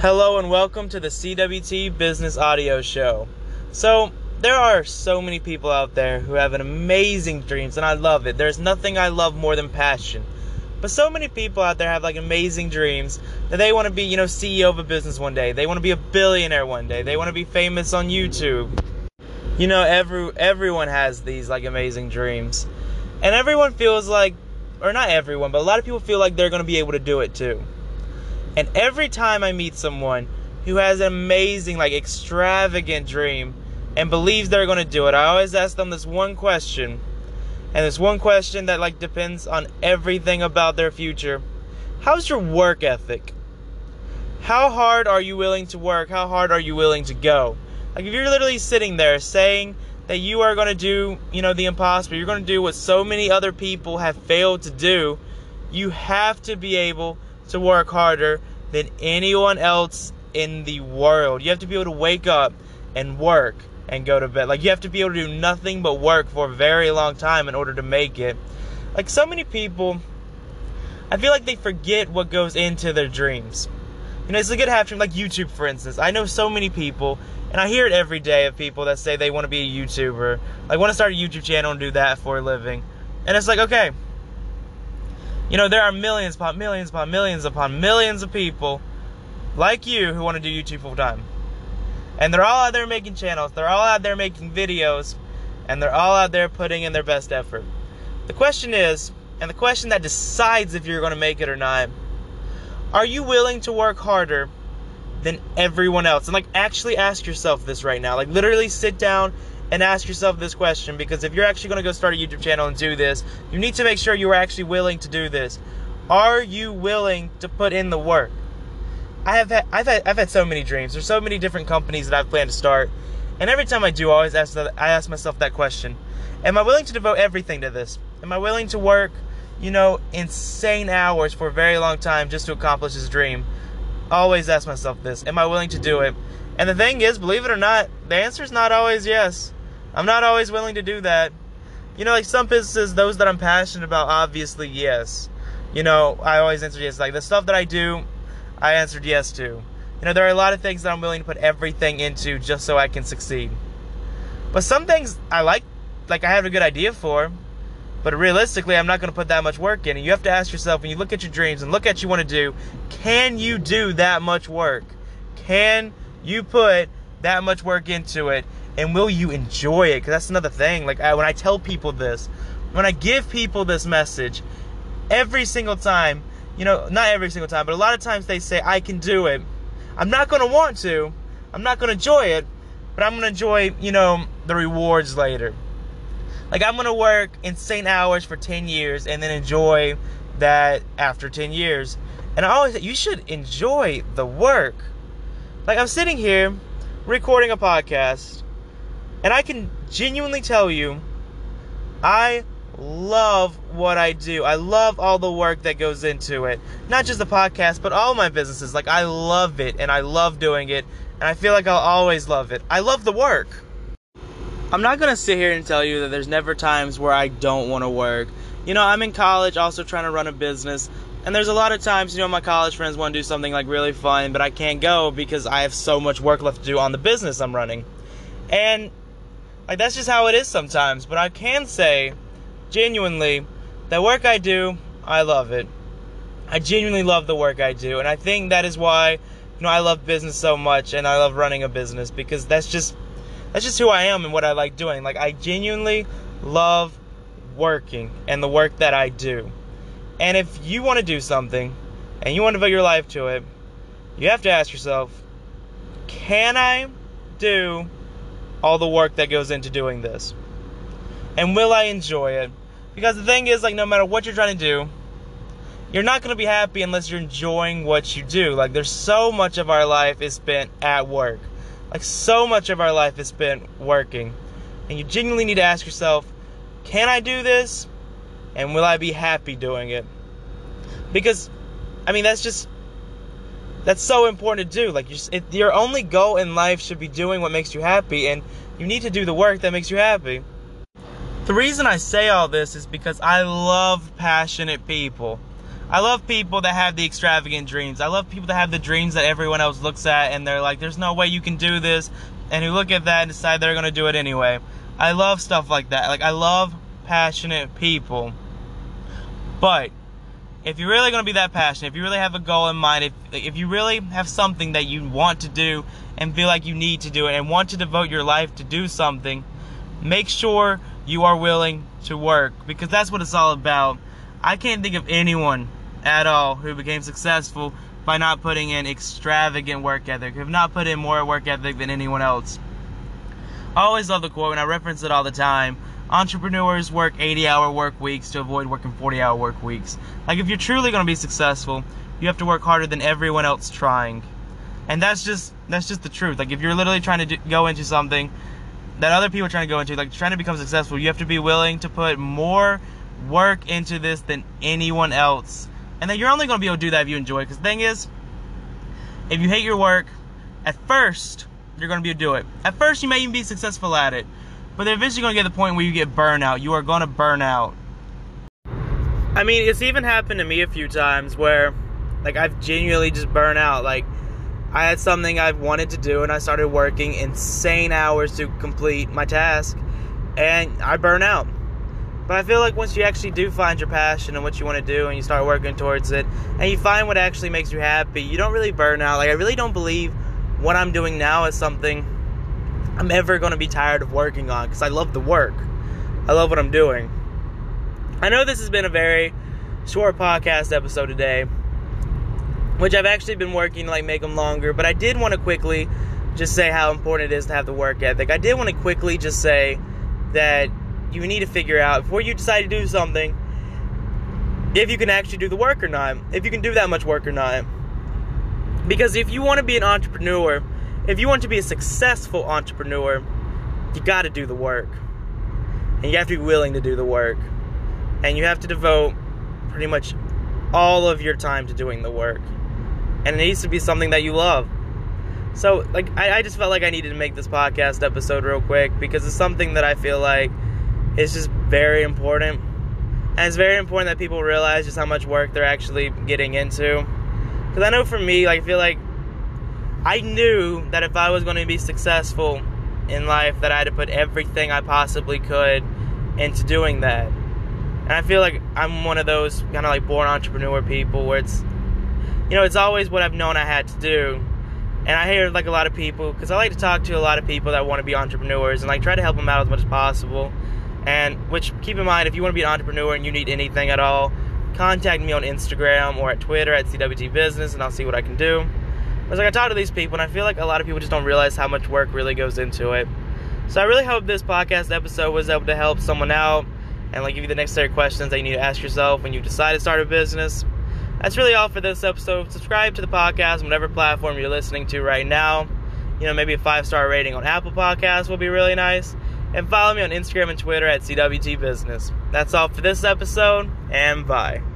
Hello and welcome to the CWT Business Audio Show. So, there are so many people out there who have an amazing dreams and I love it. There's nothing I love more than passion. But so many people out there have like amazing dreams that they want to be, you know, CEO of a business one day. They want to be a billionaire one day. They want to be famous on YouTube. You know, every everyone has these like amazing dreams. And everyone feels like or not everyone, but a lot of people feel like they're going to be able to do it too. And every time I meet someone who has an amazing, like extravagant dream and believes they're going to do it, I always ask them this one question. And this one question that like depends on everything about their future. How's your work ethic? How hard are you willing to work? How hard are you willing to go? Like if you're literally sitting there saying that you are going to do, you know, the impossible, you're going to do what so many other people have failed to do, you have to be able to work harder than anyone else in the world. You have to be able to wake up and work and go to bed. Like you have to be able to do nothing but work for a very long time in order to make it. Like so many people I feel like they forget what goes into their dreams. You know, it's a good half dream, like YouTube, for instance. I know so many people, and I hear it every day of people that say they want to be a YouTuber, like want to start a YouTube channel and do that for a living. And it's like, okay, you know, there are millions upon millions upon millions upon millions of people like you who want to do YouTube full time. And they're all out there making channels, they're all out there making videos, and they're all out there putting in their best effort. The question is, and the question that decides if you're going to make it or not, are you willing to work harder than everyone else? And like actually ask yourself this right now. Like literally sit down and ask yourself this question because if you're actually going to go start a YouTube channel and do this, you need to make sure you are actually willing to do this. Are you willing to put in the work? I have had, I've had, I've had so many dreams. There's so many different companies that I've planned to start, and every time I do, I always ask I ask myself that question: Am I willing to devote everything to this? Am I willing to work, you know, insane hours for a very long time just to accomplish this dream? I always ask myself this: Am I willing to do it? And the thing is, believe it or not, the answer is not always yes. I'm not always willing to do that. You know, like some businesses, those that I'm passionate about, obviously, yes. You know, I always answer yes. Like the stuff that I do, I answered yes to. You know, there are a lot of things that I'm willing to put everything into just so I can succeed. But some things I like, like I have a good idea for, but realistically, I'm not going to put that much work in. And you have to ask yourself when you look at your dreams and look at what you want to do, can you do that much work? Can you put that much work into it and will you enjoy it? Because that's another thing. Like I, when i tell people this when i give people this message every single time you know not every single time but a lot of times they say i can do it. I'm not going to want to. I'm not going to enjoy it but i'm going to enjoy you know the rewards later. Like i'm going to work insane hours for 10 years and then enjoy that after 10 years. And i always say you should enjoy the work. Like i'm sitting here recording a podcast and I can genuinely tell you, I love what I do. I love all the work that goes into it. Not just the podcast, but all my businesses. Like, I love it and I love doing it. And I feel like I'll always love it. I love the work. I'm not going to sit here and tell you that there's never times where I don't want to work. You know, I'm in college also trying to run a business. And there's a lot of times, you know, my college friends want to do something like really fun, but I can't go because I have so much work left to do on the business I'm running. And like that's just how it is sometimes. But I can say, genuinely, the work I do, I love it. I genuinely love the work I do, and I think that is why, you know, I love business so much, and I love running a business because that's just that's just who I am and what I like doing. Like I genuinely love working and the work that I do. And if you want to do something and you want to devote your life to it, you have to ask yourself, can I do all the work that goes into doing this? And will I enjoy it? Because the thing is, like, no matter what you're trying to do, you're not going to be happy unless you're enjoying what you do. Like, there's so much of our life is spent at work. Like, so much of our life is spent working. And you genuinely need to ask yourself, can I do this? And will I be happy doing it? Because, I mean, that's just that's so important to do. Like it, your only goal in life should be doing what makes you happy, and you need to do the work that makes you happy. The reason I say all this is because I love passionate people. I love people that have the extravagant dreams. I love people that have the dreams that everyone else looks at and they're like, there's no way you can do this. And who look at that and decide they're going to do it anyway. I love stuff like that. Like, I love passionate people. But if you're really going to be that passionate, if you really have a goal in mind, if, if you really have something that you want to do and feel like you need to do it and want to devote your life to do something, make sure you are willing to work because that's what it's all about. I can't think of anyone at all who became successful by not putting in extravagant work ethic, who have not put in more work ethic than anyone else. I always love the quote, and I reference it all the time. Entrepreneurs work 80 hour work weeks to avoid working 40 hour work weeks. Like, if you're truly going to be successful, you have to work harder than everyone else trying. And that's just that's just the truth. Like if you're literally trying to do, go into something that other people are trying to go into, like trying to become successful, you have to be willing to put more work into this than anyone else. And then you're only going to be able to do that if you enjoy it. Because the thing is, if you hate your work, at first, you're going to be able to do it. At first, you may even be successful at it. But they're eventually going to get to the point where you get burnout. You are going to burn out. I mean, it's even happened to me a few times where, like, I've genuinely just burned out. Like, I had something I've wanted to do, and I started working insane hours to complete my task, and I burn out. But I feel like once you actually do find your passion and what you want to do, and you start working towards it, and you find what actually makes you happy, you don't really burn out. Like, I really don't believe what I'm doing now is something I'm ever going to be tired of working on because I love the work. I love what I'm doing. I know this has been a very short podcast episode today, which I've actually been working to like make them longer. But I did want to quickly just say how important it is to have the work ethic. I did want to quickly just say that you need to figure out before you decide to do something if you can actually do the work or not, if you can do that much work or not. Because if you want to be an entrepreneur, if you want to be a successful entrepreneur, you got to do the work. And you have to be willing to do the work. And you have to devote pretty much all of your time to doing the work and it needs to be something that you love. So, like, I, I just felt like I needed to make this podcast episode real quick because it's something that I feel like is just very important. And it's very important that people realize just how much work they're actually getting into. Because I know for me, like, I feel like I knew that if I was going to be successful in life, that I had to put everything I possibly could into doing that. And I feel like I'm one of those kind of like born entrepreneur people where it's you know, it's always what I've known I had to do. And I hear like a lot of people because I like to talk to a lot of people that want to be entrepreneurs and like try to help them out as much as possible. And which keep in mind, if you want to be an entrepreneur and you need anything at all, contact me on Instagram or at Twitter at CWT Business, and I'll see what I can do. Because like I talk to these people, and I feel like a lot of people just don't realize how much work really goes into it. So I really hope this podcast episode was able to help someone out and like give you the necessary questions that you need to ask yourself when you decide to start a business that's really all for this episode. Subscribe to the podcast on whatever platform you're listening to right now. You know, maybe a five star rating on Apple Podcasts will be really nice. And follow me on Instagram and Twitter at CWT Business. That's all for this episode, and bye.